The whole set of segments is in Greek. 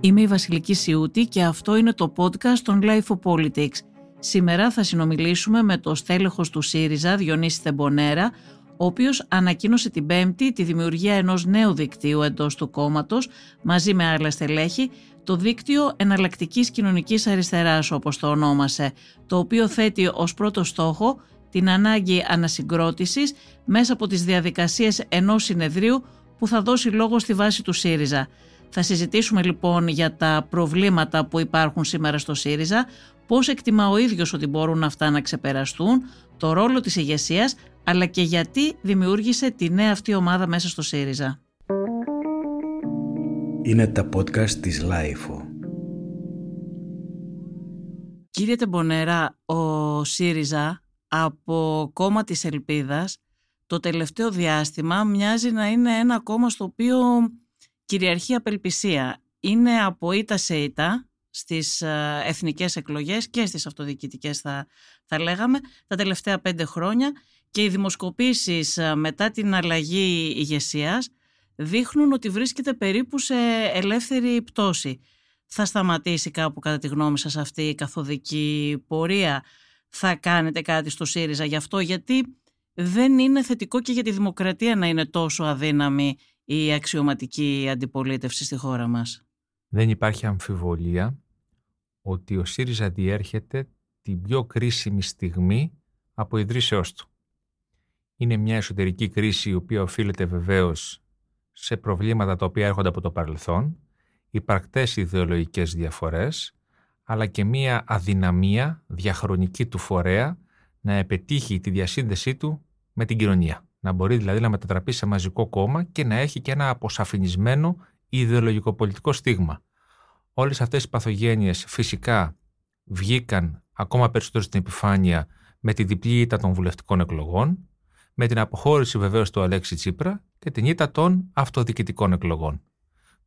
Είμαι η Βασιλική Σιούτη και αυτό είναι το podcast των Life of Politics. Σήμερα θα συνομιλήσουμε με το στέλεχος του ΣΥΡΙΖΑ, Διονύση Θεμπονέρα, ο οποίος ανακοίνωσε την Πέμπτη τη δημιουργία ενός νέου δικτύου εντός του κόμματος, μαζί με άλλα στελέχη, το δίκτυο εναλλακτικής κοινωνικής αριστεράς όπως το ονόμασε, το οποίο θέτει ως πρώτο στόχο την ανάγκη ανασυγκρότησης μέσα από τις διαδικασίες ενός συνεδρίου που θα δώσει λόγο στη βάση του ΣΥΡΙΖΑ. Θα συζητήσουμε λοιπόν για τα προβλήματα που υπάρχουν σήμερα στο ΣΥΡΙΖΑ, πώς εκτιμά ο ίδιος ότι μπορούν αυτά να ξεπεραστούν, το ρόλο της ηγεσίας, αλλά και γιατί δημιούργησε τη νέα αυτή ομάδα μέσα στο ΣΥΡΙΖΑ. Είναι τα podcast της LiFO. Κύριε Τεμπονέρα, ο ΣΥΡΙΖΑ από κόμμα της Ελπίδας το τελευταίο διάστημα μοιάζει να είναι ένα κόμμα στο οποίο κυριαρχεί απελπισία. Είναι από ήττα σε ήττα στις ε, εθνικές εκλογές και στις αυτοδιοικητικές θα, θα λέγαμε τα τελευταία πέντε χρόνια και οι δημοσκοπήσεις ε, μετά την αλλαγή ηγεσίας δείχνουν ότι βρίσκεται περίπου σε ελεύθερη πτώση. Θα σταματήσει κάπου κατά τη γνώμη σας αυτή η καθοδική πορεία; Θα κάνετε κάτι στο ΣΥΡΙΖΑ γι' αυτό; Γιατί δεν είναι θετικό και για τη δημοκρατία να είναι τόσο αδύναμη η αξιωματική αντιπολίτευση στη χώρα μας; Δεν υπάρχει αμφιβολία ότι ο ΣΥΡΙΖΑ διέρχεται την πιο κρίσιμη στιγμή από ιδρύσεώς του. Είναι μια εσωτερική κρίση η οποία οφείλεται βεβαίως σε προβλήματα τα οποία έρχονται από το παρελθόν, υπαρκτές ιδεολογικές διαφορές, αλλά και μια αδυναμία διαχρονική του φορέα να επετύχει τη διασύνδεσή του με την κοινωνία. Να μπορεί δηλαδή να μετατραπεί σε μαζικό κόμμα και να έχει και ένα αποσαφηνισμένο ιδεολογικό-πολιτικό στίγμα. Όλες αυτές οι παθογένειες φυσικά βγήκαν ακόμα περισσότερο στην επιφάνεια με τη διπλή ήττα των βουλευτικών εκλογών, με την αποχώρηση βεβαίως του Αλέξη Τσίπρα και την ήττα των αυτοδιοικητικών εκλογών.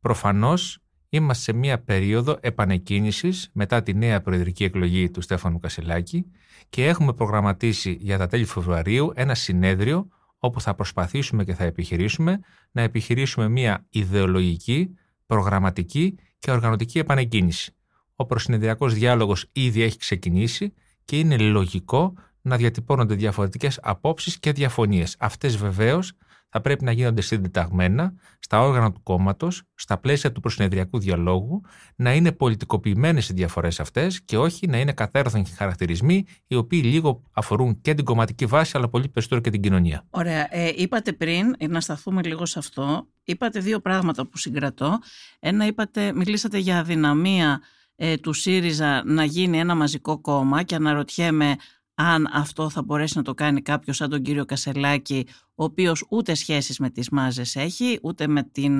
Προφανώς είμαστε σε μια περίοδο επανεκκίνησης μετά τη νέα προεδρική εκλογή του Στέφανου Κασελάκη και έχουμε προγραμματίσει για τα τέλη Φεβρουαρίου ένα συνέδριο όπου θα προσπαθήσουμε και θα επιχειρήσουμε να επιχειρήσουμε μια ιδεολογική, προγραμματική και οργανωτική επανεκκίνηση. Ο προσυνεδριακός διάλογος ήδη έχει ξεκινήσει και είναι λογικό να διατυπώνονται διαφορετικές απόψεις και διαφωνίες. Αυτές βεβαίως θα πρέπει να γίνονται συντεταγμένα στα όργανα του κόμματος, στα πλαίσια του προσυνεδριακού διαλόγου, να είναι πολιτικοποιημένες οι διαφορές αυτές και όχι να είναι κατέρωθεν χαρακτηρισμοί οι οποίοι λίγο αφορούν και την κομματική βάση, αλλά πολύ περισσότερο και την κοινωνία. Ωραία. Ε, είπατε πριν, να σταθούμε λίγο σε αυτό, είπατε δύο πράγματα που συγκρατώ. Ένα, είπατε, μιλήσατε για αδυναμία ε, του ΣΥΡΙΖΑ να γίνει ένα μαζικό κόμμα και αναρωτιέμαι αν αυτό θα μπορέσει να το κάνει κάποιος σαν τον κύριο Κασελάκη, ο οποίος ούτε σχέσεις με τις μάζες έχει, ούτε με, την,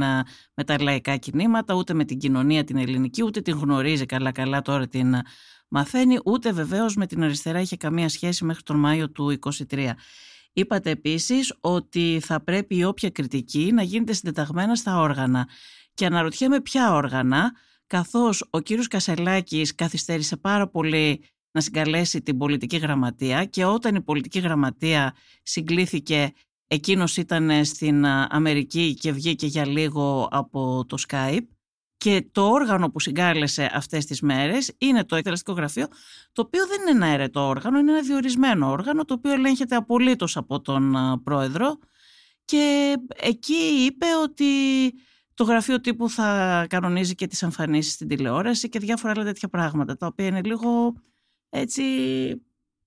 με τα λαϊκά κινήματα, ούτε με την κοινωνία την ελληνική, ούτε την γνωρίζει καλά-καλά τώρα την μαθαίνει, ούτε βεβαίως με την αριστερά είχε καμία σχέση μέχρι τον Μάιο του 2023. Είπατε επίσης ότι θα πρέπει η όποια κριτική να γίνεται συντεταγμένα στα όργανα. Και αναρωτιέμαι ποια όργανα, καθώς ο κύριος Κασελάκης καθυστέρησε πάρα πολύ να συγκαλέσει την πολιτική γραμματεία και όταν η πολιτική γραμματεία συγκλήθηκε εκείνος ήταν στην Αμερική και βγήκε για λίγο από το Skype και το όργανο που συγκάλεσε αυτές τις μέρες είναι το εκτελεστικό γραφείο το οποίο δεν είναι ένα αιρετό όργανο, είναι ένα διορισμένο όργανο το οποίο ελέγχεται απολύτως από τον πρόεδρο και εκεί είπε ότι το γραφείο τύπου θα κανονίζει και τις εμφανίσεις στην τηλεόραση και διάφορα άλλα τέτοια πράγματα τα οποία είναι λίγο έτσι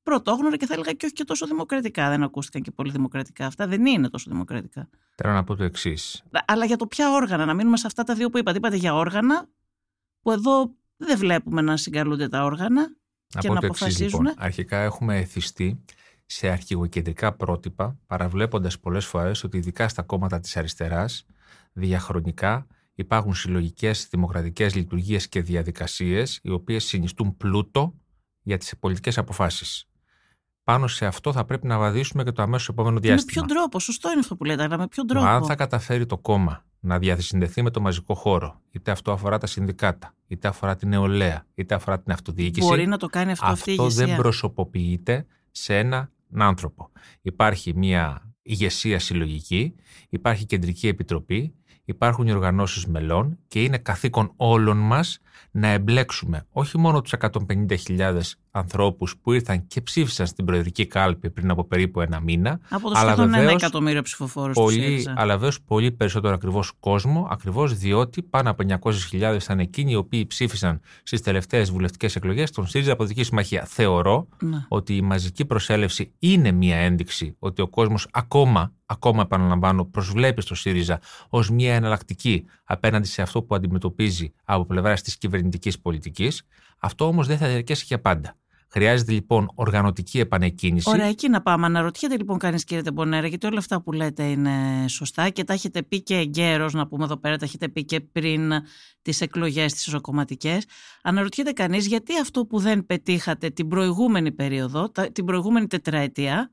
πρωτόγνωρα και θα έλεγα και όχι και τόσο δημοκρατικά. Δεν ακούστηκαν και πολύ δημοκρατικά αυτά. Δεν είναι τόσο δημοκρατικά. Θέλω να πω το εξής. Αλλά για το ποια όργανα, να μείνουμε σε αυτά τα δύο που είπατε. Είπατε για όργανα, που εδώ δεν βλέπουμε να συγκαλούνται τα όργανα να και να το αποφασίζουν. λοιπόν. Αρχικά έχουμε εθιστεί σε αρχηγοκεντρικά πρότυπα, παραβλέποντας πολλές φορές ότι ειδικά στα κόμματα της αριστεράς, διαχρονικά υπάρχουν συλλογικές δημοκρατικές λειτουργίες και διαδικασίες, οι οποίες συνιστούν πλούτο για τις πολιτικές αποφάσεις. Πάνω σε αυτό θα πρέπει να βαδίσουμε και το αμέσως επόμενο διάστημα. Με ποιον τρόπο, σωστό είναι αυτό που λέτε, αλλά με ποιον τρόπο. αν θα καταφέρει το κόμμα να διασυνδεθεί με το μαζικό χώρο, είτε αυτό αφορά τα συνδικάτα, είτε αφορά την νεολαία, είτε αφορά την αυτοδιοίκηση. Μπορεί να το κάνει αυτό, αυτό αυτή η δεν προσωποποιείται σε έναν άνθρωπο. Υπάρχει μια ηγεσία συλλογική, υπάρχει κεντρική επιτροπή, υπάρχουν οι οργανώσεις μελών και είναι καθήκον όλων μας να εμπλέξουμε όχι μόνο τους 150.000 ανθρώπους που ήρθαν και ψήφισαν στην Προεδρική Κάλπη πριν από περίπου ένα μήνα. Από το σχεδόν ένα εκατομμύριο ψηφοφόρους πολύ, του Αλλά βέβαια πολύ περισσότερο ακριβώς κόσμο, ακριβώς διότι πάνω από 900.000 ήταν εκείνοι οι οποίοι ψήφισαν στις τελευταίες βουλευτικές εκλογές των ΣΥΡΙΖΑ από Δική Συμμαχία. Θεωρώ ναι. ότι η μαζική προσέλευση είναι μια ένδειξη ότι ο κόσμος ακόμα ακόμα επαναλαμβάνω, προσβλέπει στο ΣΥΡΙΖΑ ως μια εναλλακτική απέναντι σε αυτό που αντιμετωπίζει από πλευράς της κυβερνητικής πολιτικής. Αυτό όμως δεν θα διαρκέσει για πάντα. Χρειάζεται λοιπόν οργανωτική επανεκκίνηση. Ωραία, εκεί να πάμε. Αναρωτιέται λοιπόν κανείς, κύριε Τεμπονέρα, γιατί όλα αυτά που λέτε είναι σωστά και τα έχετε πει και εγκαίρως, να πούμε εδώ πέρα, τα έχετε πει και πριν τις εκλογές τις ισοκομματικές. Αναρωτιέται κανείς γιατί αυτό που δεν πετύχατε την προηγούμενη περίοδο, την προηγούμενη τετραετία,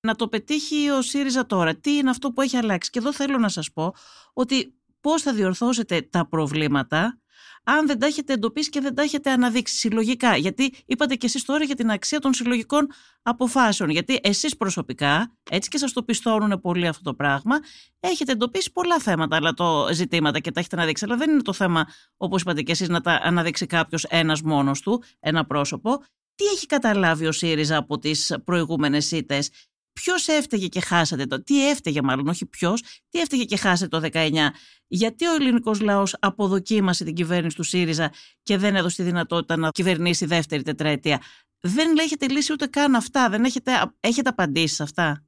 να το πετύχει ο ΣΥΡΙΖΑ τώρα; Τι είναι αυτό που έχει αλλάξει; Και εδώ θέλω να σας πω ότι πώς θα διορθώσετε τα προβλήματα αν δεν τα έχετε εντοπίσει και δεν τα έχετε αναδείξει συλλογικά. Γιατί είπατε και εσείς τώρα για την αξία των συλλογικών αποφάσεων. Γιατί εσείς προσωπικά, έτσι και σας το πιστώνουν πολύ αυτό το πράγμα, έχετε εντοπίσει πολλά θέματα, αλλά το ζητήματα και τα έχετε αναδείξει. Αλλά δεν είναι το θέμα, όπως είπατε και εσείς, να τα αναδείξει κάποιος ένας μόνος του, ένα πρόσωπο. Τι έχει καταλάβει ο ΣΥΡΙΖΑ από τις προηγούμενες ήττες; Ποιος έφταιγε και χάσατε το, τι έφταιγε μάλλον, όχι ποιος, τι έφταιγε και χάσατε το 19. Γιατί ο ελληνικός λαός αποδοκίμασε την κυβέρνηση του ΣΥΡΙΖΑ και δεν έδωσε τη δυνατότητα να κυβερνήσει δεύτερη τετραετία; Δεν έχετε λύσει ούτε καν αυτά, δεν έχετε, έχετε απαντήσει σε αυτά;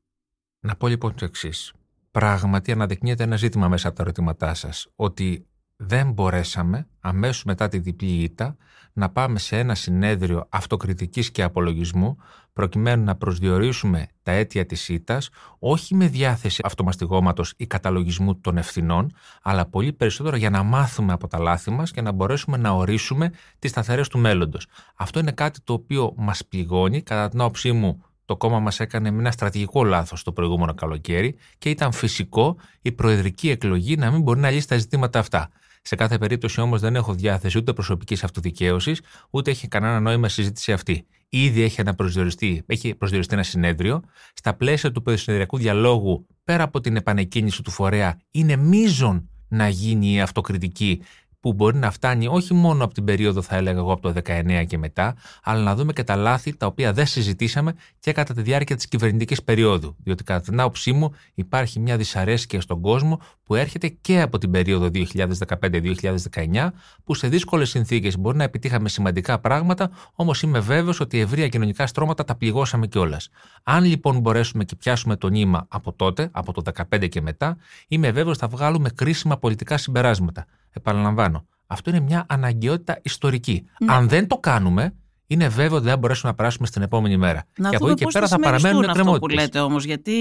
Να πω λοιπόν το εξής. Πράγματι αναδεικνύεται ένα ζήτημα μέσα από τα ερωτήματά σας. Ότι δεν μπορέσαμε αμέσως μετά τη διπλή ήττα να πάμε σε ένα συνέδριο αυτοκριτικής και απολογισμού προκειμένου να προσδιορίσουμε τα αίτια της ήττας όχι με διάθεση αυτομαστιγώματος ή καταλογισμού των ευθυνών αλλά πολύ περισσότερο για να μάθουμε από τα λάθη μας και να μπορέσουμε να ορίσουμε τις σταθερές του μέλλοντος. Αυτό είναι κάτι το οποίο μας πληγώνει κατά την άποψή μου το κόμμα μας έκανε ένα στρατηγικό λάθος το προηγούμενο καλοκαίρι και ήταν φυσικό η προεδρική εκλογή να μην μπορεί να λύσει τα ζητήματα αυτά. Σε κάθε περίπτωση όμως δεν έχω διάθεση ούτε προσωπικής αυτοδικαίωσης, ούτε έχει κανένα νόημα συζήτηση αυτή. Ήδη έχει, προσδιοριστεί, έχει προσδιοριστεί ένα συνέδριο. Στα πλαίσια του περισυνεδριακού διαλόγου, πέρα από την επανεκκίνηση του φορέα, είναι μείζον να γίνει η αυτοκριτική που μπορεί να φτάνει όχι μόνο από την περίοδο, θα έλεγα εγώ, από το 19 και μετά, αλλά να δούμε και τα λάθη τα οποία δεν συζητήσαμε και κατά τη διάρκεια της κυβερνητικής περίοδου. Διότι, κατά την άποψή μου, υπάρχει μια δυσαρέσκεια στον κόσμο που έρχεται και από την περίοδο 2015-2019, που σε δύσκολες συνθήκες μπορεί να επιτύχαμε σημαντικά πράγματα, όμως είμαι βέβαιος ότι ευρεία κοινωνικά στρώματα τα πληγώσαμε κιόλας. Αν λοιπόν μπορέσουμε και πιάσουμε το νήμα από τότε, από το 2015 και μετά, είμαι βέβαιος ότι θα βγάλουμε κρίσιμα πολιτικά συμπεράσματα. Επαναλαμβάνω, αυτό είναι μια αναγκαιότητα ιστορική. Ναι. Αν δεν το κάνουμε, είναι βέβαιο ότι δεν θα μπορέσουμε να περάσουμε στην επόμενη μέρα. Να και από εκεί και πέρα θα παραμένουν εκκρεμότητες. Αυτό που λέτε όμως, γιατί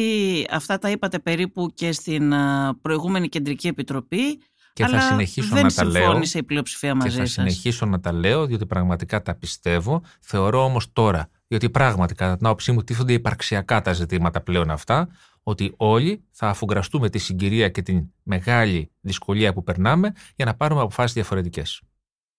αυτά τα είπατε περίπου και στην προηγούμενη Κεντρική Επιτροπή. Και αλλά θα συνεχίσω δεν να τα λέω. η πλειοψηφία μαζί και θα συνεχίσω να τα λέω, διότι πραγματικά τα πιστεύω. Θεωρώ όμως τώρα, διότι πράγματι κατά την άποψή μου τίθονται υπαρξιακά τα ζητήματα πλέον αυτά, ότι όλοι θα αφουγκραστούμε τη συγκυρία και την μεγάλη δυσκολία που περνάμε για να πάρουμε αποφάσεις διαφορετικές.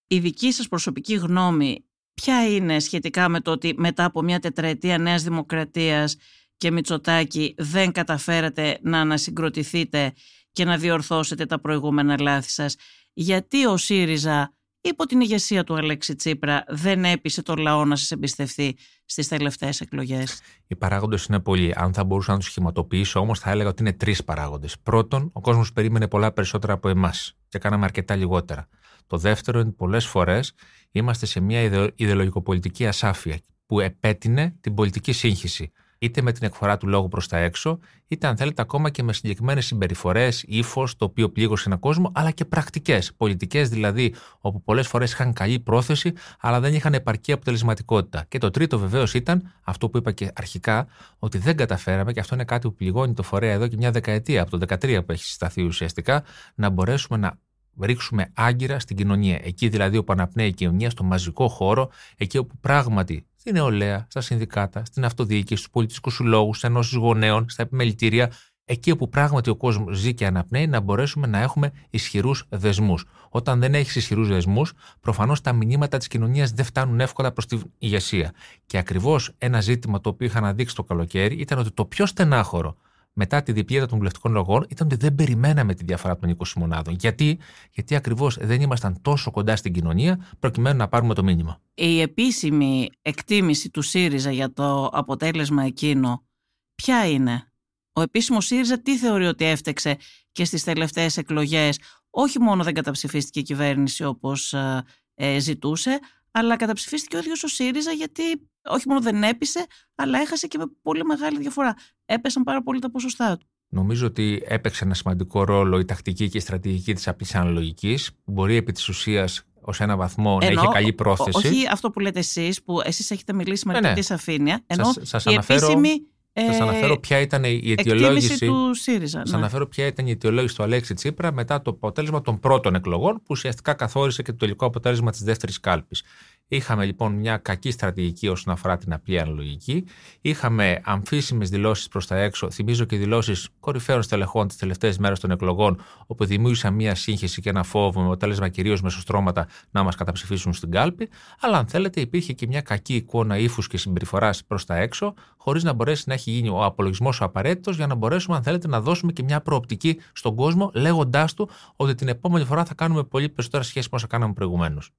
Η δική σας προσωπική γνώμη ποια είναι σχετικά με το ότι μετά από μια τετραετία Νέας Δημοκρατίας και Μητσοτάκη δεν καταφέρατε να ανασυγκροτηθείτε και να διορθώσετε τα προηγούμενα λάθη σας; Γιατί ο ΣΥΡΙΖΑ υπό την ηγεσία του Αλέξη Τσίπρα δεν έπεισε το λαό να σας εμπιστευτεί; Στις τελευταίες εκλογές. Οι παράγοντες είναι πολλοί. Αν θα μπορούσα να τους σχηματοποιήσω όμως θα έλεγα ότι είναι τρεις παράγοντες. Πρώτον, ο κόσμος περίμενε πολλά περισσότερα από εμάς και κάναμε αρκετά λιγότερα. Το δεύτερο είναι πολλές φορές είμαστε σε μια ιδεολογικοπολιτική ασάφεια που επέτεινε την πολιτική σύγχυση είτε με την εκφορά του λόγου προς τα έξω, είτε αν θέλετε ακόμα και με συγκεκριμένες συμπεριφορές, ύφος, το οποίο πλήγωσε έναν κόσμο, αλλά και πρακτικές. Πολιτικές δηλαδή, όπου πολλές φορές είχαν καλή πρόθεση, αλλά δεν είχαν επαρκή αποτελεσματικότητα. Και το τρίτο βεβαίως ήταν αυτό που είπα και αρχικά, ότι δεν καταφέραμε, και αυτό είναι κάτι που πληγώνει το φορέα εδώ και μια δεκαετία, από το 2013 που έχει συσταθεί ουσιαστικά, να μπορέσουμε να ρίξουμε άγκυρα στην κοινωνία. Εκεί δηλαδή όπου αναπνέει η κοινωνία, στο μαζικό χώρο, εκεί όπου πράγματι στην νεολαία, στα συνδικάτα, στην αυτοδιοίκηση, στους πολιτικούς συλλόγου, στι ενώσεις γονέων, στα επιμελητήρια, εκεί όπου πράγματι ο κόσμος ζει και αναπνέει, να μπορέσουμε να έχουμε ισχυρούς δεσμούς. Όταν δεν έχεις ισχυρούς δεσμούς, προφανώς τα μηνύματα της κοινωνίας δεν φτάνουν εύκολα προς την ηγεσία. Και ακριβώς ένα ζήτημα το οποίο είχα αναδείξει το καλοκαίρι ήταν ότι το πιο στενάχωρο μετά τη διπλήτα των βουλευτικών λογών ήταν ότι δεν περιμέναμε τη διαφορά των 20 μονάδων. Γιατί, Γιατί ακριβώς δεν ήμασταν τόσο κοντά στην κοινωνία προκειμένου να πάρουμε το μήνυμα. Η επίσημη εκτίμηση του ΣΥΡΙΖΑ για το αποτέλεσμα εκείνο, ποια είναι; Ο επίσημος ΣΥΡΙΖΑ τι θεωρεί ότι έφτεξε και στις τελευταίες εκλογές; Όχι μόνο δεν καταψηφίστηκε η κυβέρνηση όπως ε, ε, ζητούσε, αλλά καταψηφίστηκε ο ίδιος ο ΣΥΡΙΖΑ γιατί όχι μόνο δεν έπεισε, αλλά έχασε και με πολύ μεγάλη διαφορά. Έπεσαν πάρα πολύ τα ποσοστά του. Νομίζω ότι έπαιξε ένα σημαντικό ρόλο η τακτική και η στρατηγική της απλή αναλογικής, που μπορεί επί της ουσίας ως ένα βαθμό ενώ, να έχει καλή πρόθεση. Όχι αυτό που λέτε εσείς, που εσείς έχετε μιλήσει με αρκετή ναι, ναι. σαφήνεια. Ενώ σας, η αναφέρω... επίσημη ε, Σας αναφέρω ποια ήταν η αιτιολόγηση. του ΣΥΡΙΖΑ. Ναι. αναφέρω ποια ήταν η αιτιολόγηση του Αλέξη Τσίπρα μετά το αποτέλεσμα των πρώτων εκλογών, που ουσιαστικά καθόρισε και το τελικό αποτέλεσμα της δεύτερης κάλπης. Είχαμε λοιπόν μια κακή στρατηγική όσον αφορά την απλή αναλογική. Είχαμε αμφίσιμες δηλώσεις προς τα έξω. Θυμίζω και δηλώσεις κορυφαίων στελεχών τις τελευταίες μέρες των εκλογών, όπου δημιούργησαν μια σύγχυση και ένα φόβο με αποτέλεσμα κυρίως μεσοστρώματα να μας καταψηφίσουν στην κάλπη. Αλλά αν θέλετε, υπήρχε και μια κακή εικόνα ύφους και συμπεριφοράς προς τα έξω, χωρίς να μπορέσει να έχει γίνει ο απολογισμός ο απαραίτητος για να μπορέσουμε, αν θέλετε, να δώσουμε και μια προοπτική στον κόσμο, λέγοντάς του ότι την επόμενη φορά θα κάνουμε πολύ περισσότερα σχέση με όσα κάναμε προηγουμένως.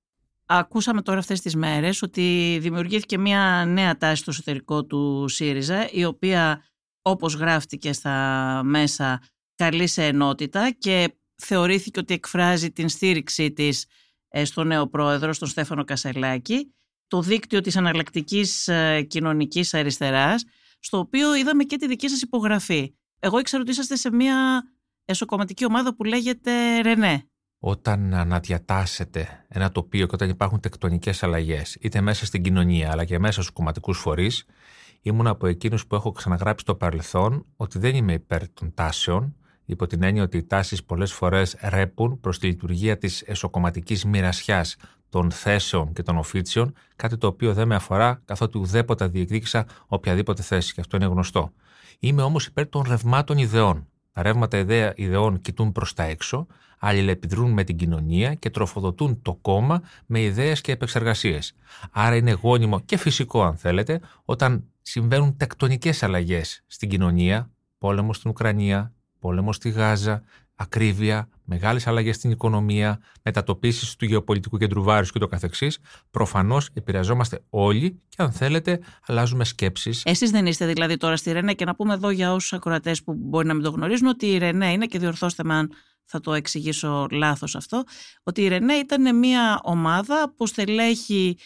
Ακούσαμε τώρα αυτές τις μέρες ότι δημιουργήθηκε μια νέα τάση στο εσωτερικό του ΣΥΡΙΖΑ η οποία όπως γράφτηκε στα μέσα καλεί σε ενότητα και θεωρήθηκε ότι εκφράζει την στήριξή της ε, στο νέο πρόεδρο, στον Στέφανο Κασελάκη, το δίκτυο της αναλλακτικής ε, κοινωνικής αριστεράς, στο οποίο είδαμε και τη δική σας υπογραφή. Εγώ ήξερα ότι είσαστε σε μια εσωκομματική ομάδα που λέγεται Ρενέ όταν αναδιατάσσεται ένα τοπίο και όταν υπάρχουν τεκτονικές αλλαγές, είτε μέσα στην κοινωνία αλλά και μέσα στους κομματικούς φορείς, ήμουν από εκείνους που έχω ξαναγράψει στο παρελθόν ότι δεν είμαι υπέρ των τάσεων, υπό την έννοια ότι οι τάσεις πολλές φορές ρέπουν προς τη λειτουργία της εσωκομματικής μοιρασιάς των θέσεων και των οφίτσιων, κάτι το οποίο δεν με αφορά καθότι ουδέποτε διεκδίκησα οποιαδήποτε θέση, και αυτό είναι γνωστό. Είμαι όμως υπέρ των ρευμάτων ιδεών. Τα ρεύματα ιδεών κοιτούν προς τα έξω, αλληλεπιδρούν με την κοινωνία και τροφοδοτούν το κόμμα με ιδέες και επεξεργασίες. Άρα είναι γόνιμο και φυσικό αν θέλετε όταν συμβαίνουν τεκτονικές αλλαγές στην κοινωνία, πόλεμο στην Ουκρανία, πόλεμο στη Γάζα, ακρίβεια, μεγάλες αλλαγές στην οικονομία, μετατοπίσεις του γεωπολιτικού κέντρου βάρους και το καθεξής, προφανώς επηρεαζόμαστε όλοι και αν θέλετε αλλάζουμε σκέψεις. Εσείς δεν είστε δηλαδή τώρα στη Ρενέ και να πούμε εδώ για όσους ακροατές που μπορεί να μην το γνωρίζουν ότι η Ρενέ είναι και διορθώστε με αν θα το εξηγήσω λάθος αυτό, ότι η Ρενέ ήταν μια ομάδα που στελέχει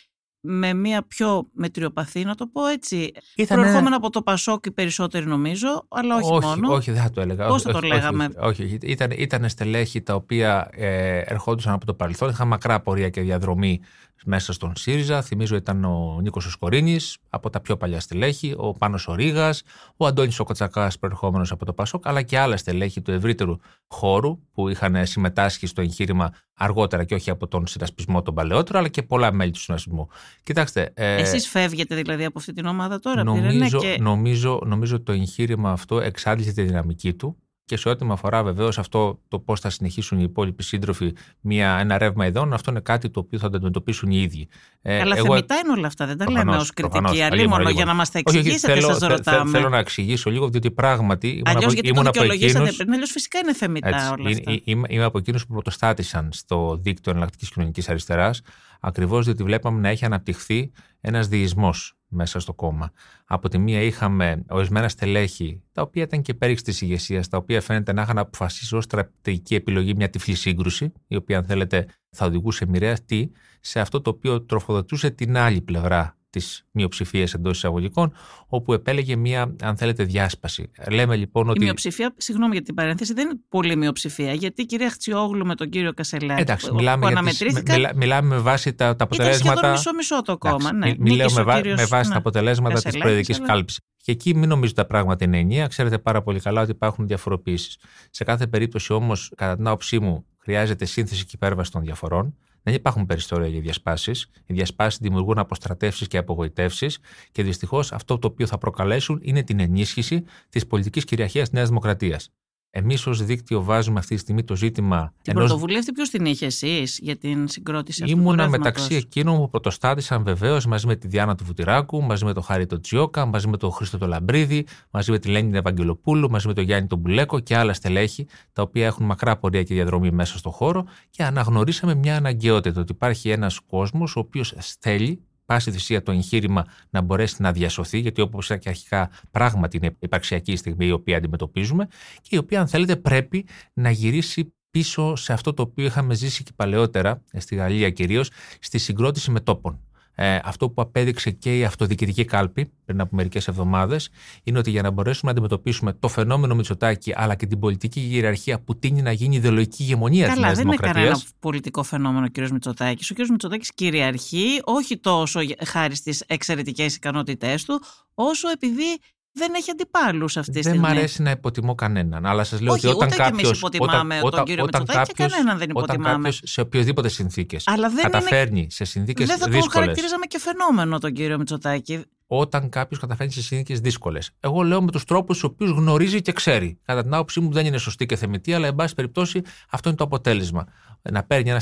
με μια πιο μετριοπαθή, να το πω έτσι. Ήτανε... Προερχόμενα από το Πασόκ περισσότεροι νομίζω, αλλά όχι, όχι μόνο. Όχι, δεν θα το έλεγα. Πώς θα το λέγαμε; Όχι, όχι, Ήταν, ήταν στελέχη τα οποία ε, ερχόντουσαν από το παρελθόν, είχαν μακρά πορεία και διαδρομή μέσα στον ΣΥΡΙΖΑ. Θυμίζω ήταν ο Νίκος Οσκορίνης από τα πιο παλιά στελέχη, ο Πάνος Ορίγας, ο Αντώνης Οκοτσακά προερχόμενος από το ΠΑΣΟΚ, αλλά και άλλα στελέχη του ευρύτερου χώρου που είχαν συμμετάσχει στο εγχείρημα αργότερα και όχι από τον συνασπισμό τον παλαιότερο, αλλά και πολλά μέλη του συνασπισμού. Κοιτάξτε. Ε, Εσείς φεύγετε δηλαδή από αυτή την ομάδα τώρα, νομίζω, και... νομίζω, νομίζω ότι το εγχείρημα αυτό εξάντλησε τη δυναμική του και σε ό,τι με αφορά βεβαίως αυτό το πώς θα συνεχίσουν οι υπόλοιποι σύντροφοι μια, ένα ρεύμα ειδών, αυτό είναι κάτι το οποίο θα το αντιμετωπίσουν οι ίδιοι. Ε, Αλλά εγώ... θεμητά είναι όλα αυτά, δεν τα λέμε ως κριτική. Αλλήμον για να μας τα εξηγήσετε, σας ρωτάμε. Θέλω να εξηγήσω λίγο, διότι πράγματι. Αλλιώς γιατί ήμουν το δικαιολογήσατε πριν, αλλιώς φυσικά είναι θεμητά έτσι, όλα αυτά. Είμαι, είμαι από εκείνους που πρωτοστάτησαν στο δίκτυο εναλλακτικής κοινωνικής αριστεράς, ακριβώς διότι βλέπαμε να έχει αναπτυχθεί ένας διεισμός μέσα στο κόμμα. Από τη μία είχαμε ορισμένα στελέχη, τα οποία ήταν και πέριξ της ηγεσίας, τα οποία φαίνεται να είχαν αποφασίσει ως στρατηγική επιλογή μια τυφλή σύγκρουση, η οποία, αν θέλετε, θα οδηγούσε μοιραία τι σε αυτό το οποίο τροφοδοτούσε την άλλη πλευρά τη μειοψηφία εντός εισαγωγικών, όπου επέλεγε μία, αν θέλετε, διάσπαση. Λέμε λοιπόν ότι. Η μειοψηφία, συγγνώμη για την παρένθεση, δεν είναι πολύ μειοψηφία, γιατί η κυρία Χτσιόγλου με τον κύριο Κασελάκη. Εντάξει, που, μιλάμε, που τις, μιλά, μιλάμε με βάση τα, τα αποτελέσματα. Ήταν μισό-μισό το κόμμα. ναι. Μιλάω με, βά, με βάση ναι. τα αποτελέσματα της προεδρικής αλλά... κάλυψης. Και εκεί μην νομίζω τα πράγματα είναι ενιαία. Ξέρετε πάρα πολύ καλά ότι υπάρχουν διαφοροποιήσεις. Σε κάθε περίπτωση όμως, κατά την άποψή μου, χρειάζεται σύνθεση και υπέρβαση των διαφορών. Δεν υπάρχουν περιθώρια για διασπάσεις. Οι διασπάσεις δημιουργούν αποστρατεύσεις και απογοητεύσεις και δυστυχώς αυτό το οποίο θα προκαλέσουν είναι την ενίσχυση της πολιτικής κυριαρχίας τη Νέας Δημοκρατίας. Εμείς ως δίκτυο βάζουμε αυτή τη στιγμή το ζήτημα. Την ενός... πρωτοβουλία αυτή ποιος την είχε εσείς για την συγκρότηση αυτού Ήμουνα μεταξύ εκείνων που πρωτοστάτησαν βεβαίως μαζί με τη Διάνα του Βουτυράκου, μαζί με τον Χάρη τον Τσιόκα, μαζί με τον Χρήστο τον Λαμπρίδη, μαζί με τη Λένη Ευαγγελοπούλου, μαζί με τον Γιάννη τον Μπουλέκο και άλλα στελέχη, τα οποία έχουν μακρά πορεία και διαδρομή μέσα στο χώρο και αναγνωρίσαμε μια αναγκαιότητα ότι υπάρχει ένας κόσμος ο οποίος θέλει πάση θυσία το εγχείρημα να μπορέσει να διασωθεί, γιατί όπως και αρχικά πράγματι είναι υπαρξιακή στιγμή η οποία αντιμετωπίζουμε και η οποία, αν θέλετε, πρέπει να γυρίσει πίσω σε αυτό το οποίο είχαμε ζήσει και παλαιότερα, στη Γαλλία κυρίως, στη συγκρότηση με τόπων. Ε, αυτό που απέδειξε και η αυτοδιοικητική κάλπη πριν από μερικές εβδομάδες είναι ότι για να μπορέσουμε να αντιμετωπίσουμε το φαινόμενο Μητσοτάκη αλλά και την πολιτική ιεραρχία που τίνει να γίνει ιδεολογική ηγεμονία της Δημοκρατία. Καλά, δεν είναι κανένα πολιτικό φαινόμενο ο κ. Μητσοτάκης. Ο κ. Μητσοτάκης κυριαρχεί όχι τόσο χάρη στις εξαιρετικές ικανότητές του, όσο επειδή δεν έχει αντιπάλους αυτή τη στιγμή. Δεν μ' αρέσει να υποτιμώ κανέναν. Αλλά σας λέω Όχι, ότι όταν κάποιο. υποτιμάμε όταν, τον κύριο όταν Μητσοτάκη και κανέναν δεν υποτιμάμε. Όταν κάποιος σε οποιοδήποτε συνθήκες καταφέρνει είναι... σε συνθήκες δύσκολε. Δεν θα τον χαρακτηρίζαμε και φαινόμενο τον κύριο Μητσοτάκη. Όταν κάποιος καταφέρνει σε συνθήκες δύσκολες. Εγώ λέω με τους τρόπους τους οποίους γνωρίζει και ξέρει. Κατά την άποψή μου δεν είναι σωστή και θεμητή, αλλά εν πάση περιπτώσει αυτό είναι το αποτέλεσμα. Να παίρνει ένα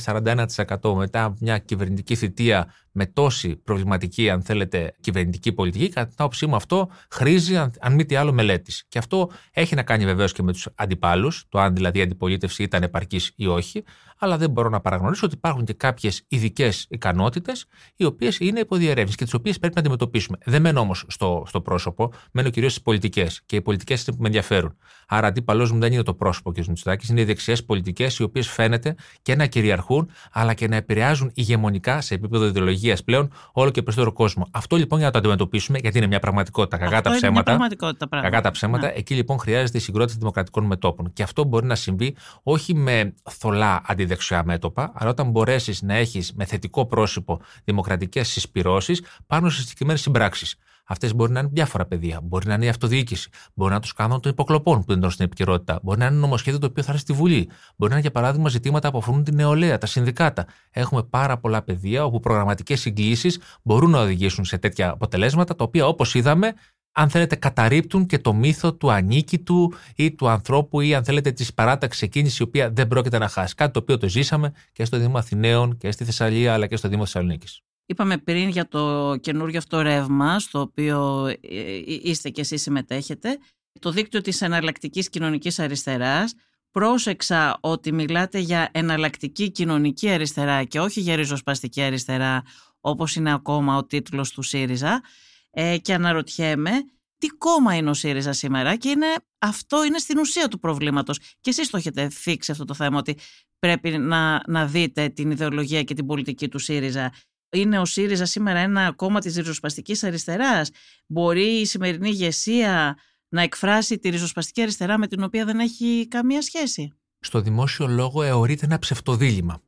41% μετά μια κυβερνητική θητεία με τόση προβληματική, αν θέλετε, κυβερνητική πολιτική, κατά την άποψή μου αυτό χρήζει, αν, αν μη τι άλλο, μελέτης. Και αυτό έχει να κάνει βεβαίως και με τους αντιπάλους, το αν δηλαδή η αντιπολίτευση ήταν επαρκής ή όχι, αλλά δεν μπορώ να παραγνωρίσω ότι υπάρχουν και κάποιες ειδικές ικανότητες, οι οποίες είναι υποδιερεύνηση και τις οποίες πρέπει να αντιμετωπίσουμε. Δεν μένω όμως στο, στο πρόσωπο, μένω κυρίως στις πολιτικές. Και οι πολιτικές είναι που με ενδιαφέρουν. Άρα, αντίπαλό μου δεν είναι το πρόσωπο κ. Μητσοτάκης, είναι οι δεξιές πολιτικές, οι οποίες φαίνεται και να κυριαρχούν, αλλά και να επηρεάζουν ηγεμονικά σε επίπεδο ιδεολογίας υγεία πλέον όλο και περισσότερο κόσμο. Αυτό λοιπόν για να το αντιμετωπίσουμε, γιατί είναι μια πραγματικότητα. Κακά τα ψέματα. Κακά τα ψέματα. Ναι. Εκεί λοιπόν χρειάζεται η συγκρότηση δημοκρατικών μετόπων. Και αυτό μπορεί να συμβεί όχι με θολά αντιδεξιά μέτωπα, αλλά όταν μπορέσεις να έχεις με θετικό πρόσωπο δημοκρατικές συσπηρώσει πάνω σε συγκεκριμένες συμπράξεις. Αυτές μπορεί να είναι διάφορα πεδία. Μπορεί να είναι η αυτοδιοίκηση. Μπορεί να είναι τους κανόνε των υποκλοπών που είναι στην επικαιρότητα. Μπορεί να είναι νομοσχέδιο το οποίο θα έρθει στη Βουλή. Μπορεί να είναι για παράδειγμα ζητήματα που αφορούν την νεολαία, τα συνδικάτα. Έχουμε πάρα πολλά πεδία όπου προγραμματικές συγκλήσεις μπορούν να οδηγήσουν σε τέτοια αποτελέσματα, τα οποία όπως είδαμε αν θέλετε, καταρρύπτουν και το μύθο του ανίκητου ή του ανθρώπου ή αν θέλετε της παράταξης εκείνης η οποία δεν πρόκειται να χάσει. Κάτι το οποίο το ζήσαμε και στο Δήμο Αθηναίων και στη Θεσσαλία αλλά και στο Δήμο Θεσσαλονίκης. Είπαμε πριν για το καινούριο αυτό ρεύμα, στο οποίο ε, ε, είστε και εσείς συμμετέχετε, το δίκτυο της εναλλακτικής κοινωνικής αριστεράς. Πρόσεξα ότι μιλάτε για εναλλακτική κοινωνική αριστερά και όχι για ριζοσπαστική αριστερά, όπως είναι ακόμα ο τίτλος του ΣΥΡΙΖΑ. Ε, και αναρωτιέμαι τι κόμμα είναι ο ΣΥΡΙΖΑ σήμερα; Και είναι, αυτό είναι στην ουσία του προβλήματος. Και εσείς το έχετε θίξει αυτό το θέμα ότι πρέπει να, να δείτε την ιδεολογία και την πολιτική του ΣΥΡΙΖΑ είναι ο ΣΥΡΙΖΑ σήμερα ένα κόμμα της ριζοσπαστικής αριστεράς. Μπορεί η σημερινή ηγεσία να εκφράσει τη ριζοσπαστική αριστερά με την οποία δεν έχει καμία σχέση; Στο δημόσιο λόγο εωρείται ένα ψευτοδήλημα.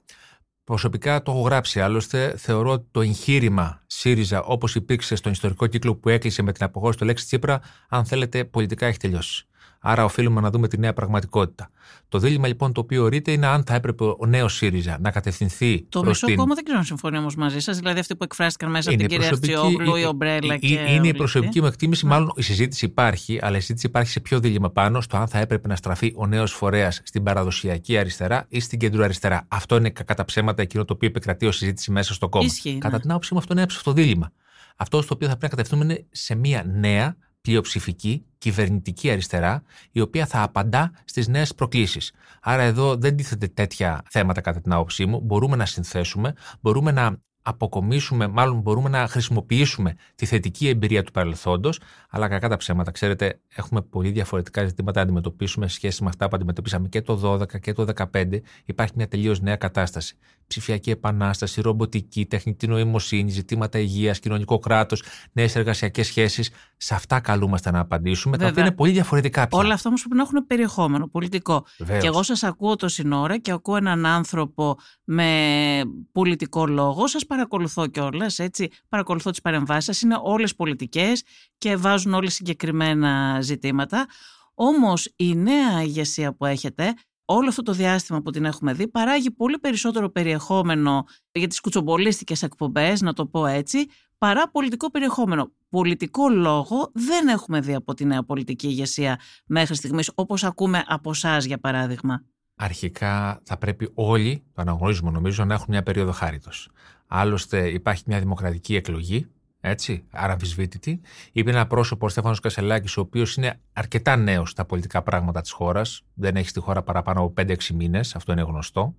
Προσωπικά το έχω γράψει άλλωστε. Θεωρώ ότι το εγχείρημα ΣΥΡΙΖΑ όπως υπήρξε στον ιστορικό κύκλο που έκλεισε με την αποχώρηση του Λέξη Τσίπρα, αν θέλετε, πολιτικά έχει τελειώσει. Άρα οφείλουμε να δούμε τη νέα πραγματικότητα. Το δίλημα λοιπόν το οποίο ορείται είναι αν θα έπρεπε ο νέος ΣΥΡΙΖΑ να κατευθυνθεί. Το μισό την... κόμμα δεν ξέρω αν συμφωνεί όμως μαζί σας, δηλαδή αυτοί που εκφράστηκαν μέσα από την κυρία Αρτσιόγλου, η Ομπρέλα και. Είναι η προσωπική μου εκτίμηση, μάλλον η συζήτηση υπάρχει, αλλά η συζήτηση υπάρχει σε ποιο δίλημα πάνω, στο αν θα έπρεπε να στραφεί ο νέος φορέας στην παραδοσιακή αριστερά ή στην κεντροαριστερά. Αυτό είναι κατά τα ψέματα εκείνο το οποίο επικρατεί ως συζήτηση μέσα στο κόμμα. Ισχύει, κατά ναι. την άποψή μου αυτό είναι ένα ψευτοδίλημα. Αυτό στο οποίο θα πρέπει να κατευθύνουμε είναι σε μια νέα πλειοψηφική κυβερνητική αριστερά, η οποία θα απαντά στις νέες προκλήσεις. Άρα, εδώ δεν τίθεται τέτοια θέματα, κατά την άποψή μου. Μπορούμε να συνθέσουμε, μπορούμε να αποκομίσουμε, μάλλον μπορούμε να χρησιμοποιήσουμε τη θετική εμπειρία του παρελθόντος, αλλά κακά τα ψέματα. Ξέρετε, έχουμε πολύ διαφορετικά ζητήματα να αντιμετωπίσουμε σε σχέση με αυτά που αντιμετωπίσαμε και το 12 και το 2015. Υπάρχει μια τελείως νέα κατάσταση. Ψηφιακή επανάσταση, ρομποτική, τεχνητή νοημοσύνη, ζητήματα υγείας, κοινωνικό κράτος, νέες εργασιακές σχέσεις. Σε αυτά καλούμαστε να απαντήσουμε. Βέβαια. Τα οποία είναι πολύ διαφορετικά πια. Όλα αυτά όμως πρέπει να έχουν περιεχόμενο πολιτικό. Βεβαίως. Και εγώ σας ακούω το σύνορα και ακούω έναν άνθρωπο με πολιτικό λόγο. Σας παρακολουθώ κιόλας, έτσι. Παρακολουθώ τις παρεμβάσεις σας. Είναι όλες πολιτικές και βάζουν όλε συγκεκριμένα ζητήματα. Όμως η νέα ηγεσία που έχετε, όλο αυτό το διάστημα που την έχουμε δει, παράγει πολύ περισσότερο περιεχόμενο για τις κουτσομπολίστικες εκπομπές, να το πω έτσι, παρά πολιτικό περιεχόμενο. Πολιτικό λόγο δεν έχουμε δει από τη νέα πολιτική ηγεσία μέχρι στιγμής, όπως ακούμε από εσά για παράδειγμα. Αρχικά θα πρέπει όλοι, το αναγνωρίζουμε νομίζω, να έχουν μια περίοδο χάριτος. Άλλωστε υπάρχει μια δημοκρατική εκλογή, έτσι, αραμφισβήτητη. Είπε ένα πρόσωπο, ο Στέφανος Κασελάκης, ο οποίος είναι αρκετά νέος στα πολιτικά πράγματα της χώρας. Δεν έχει στη χώρα παραπάνω από 5-6 μήνες, αυτό είναι γνωστό.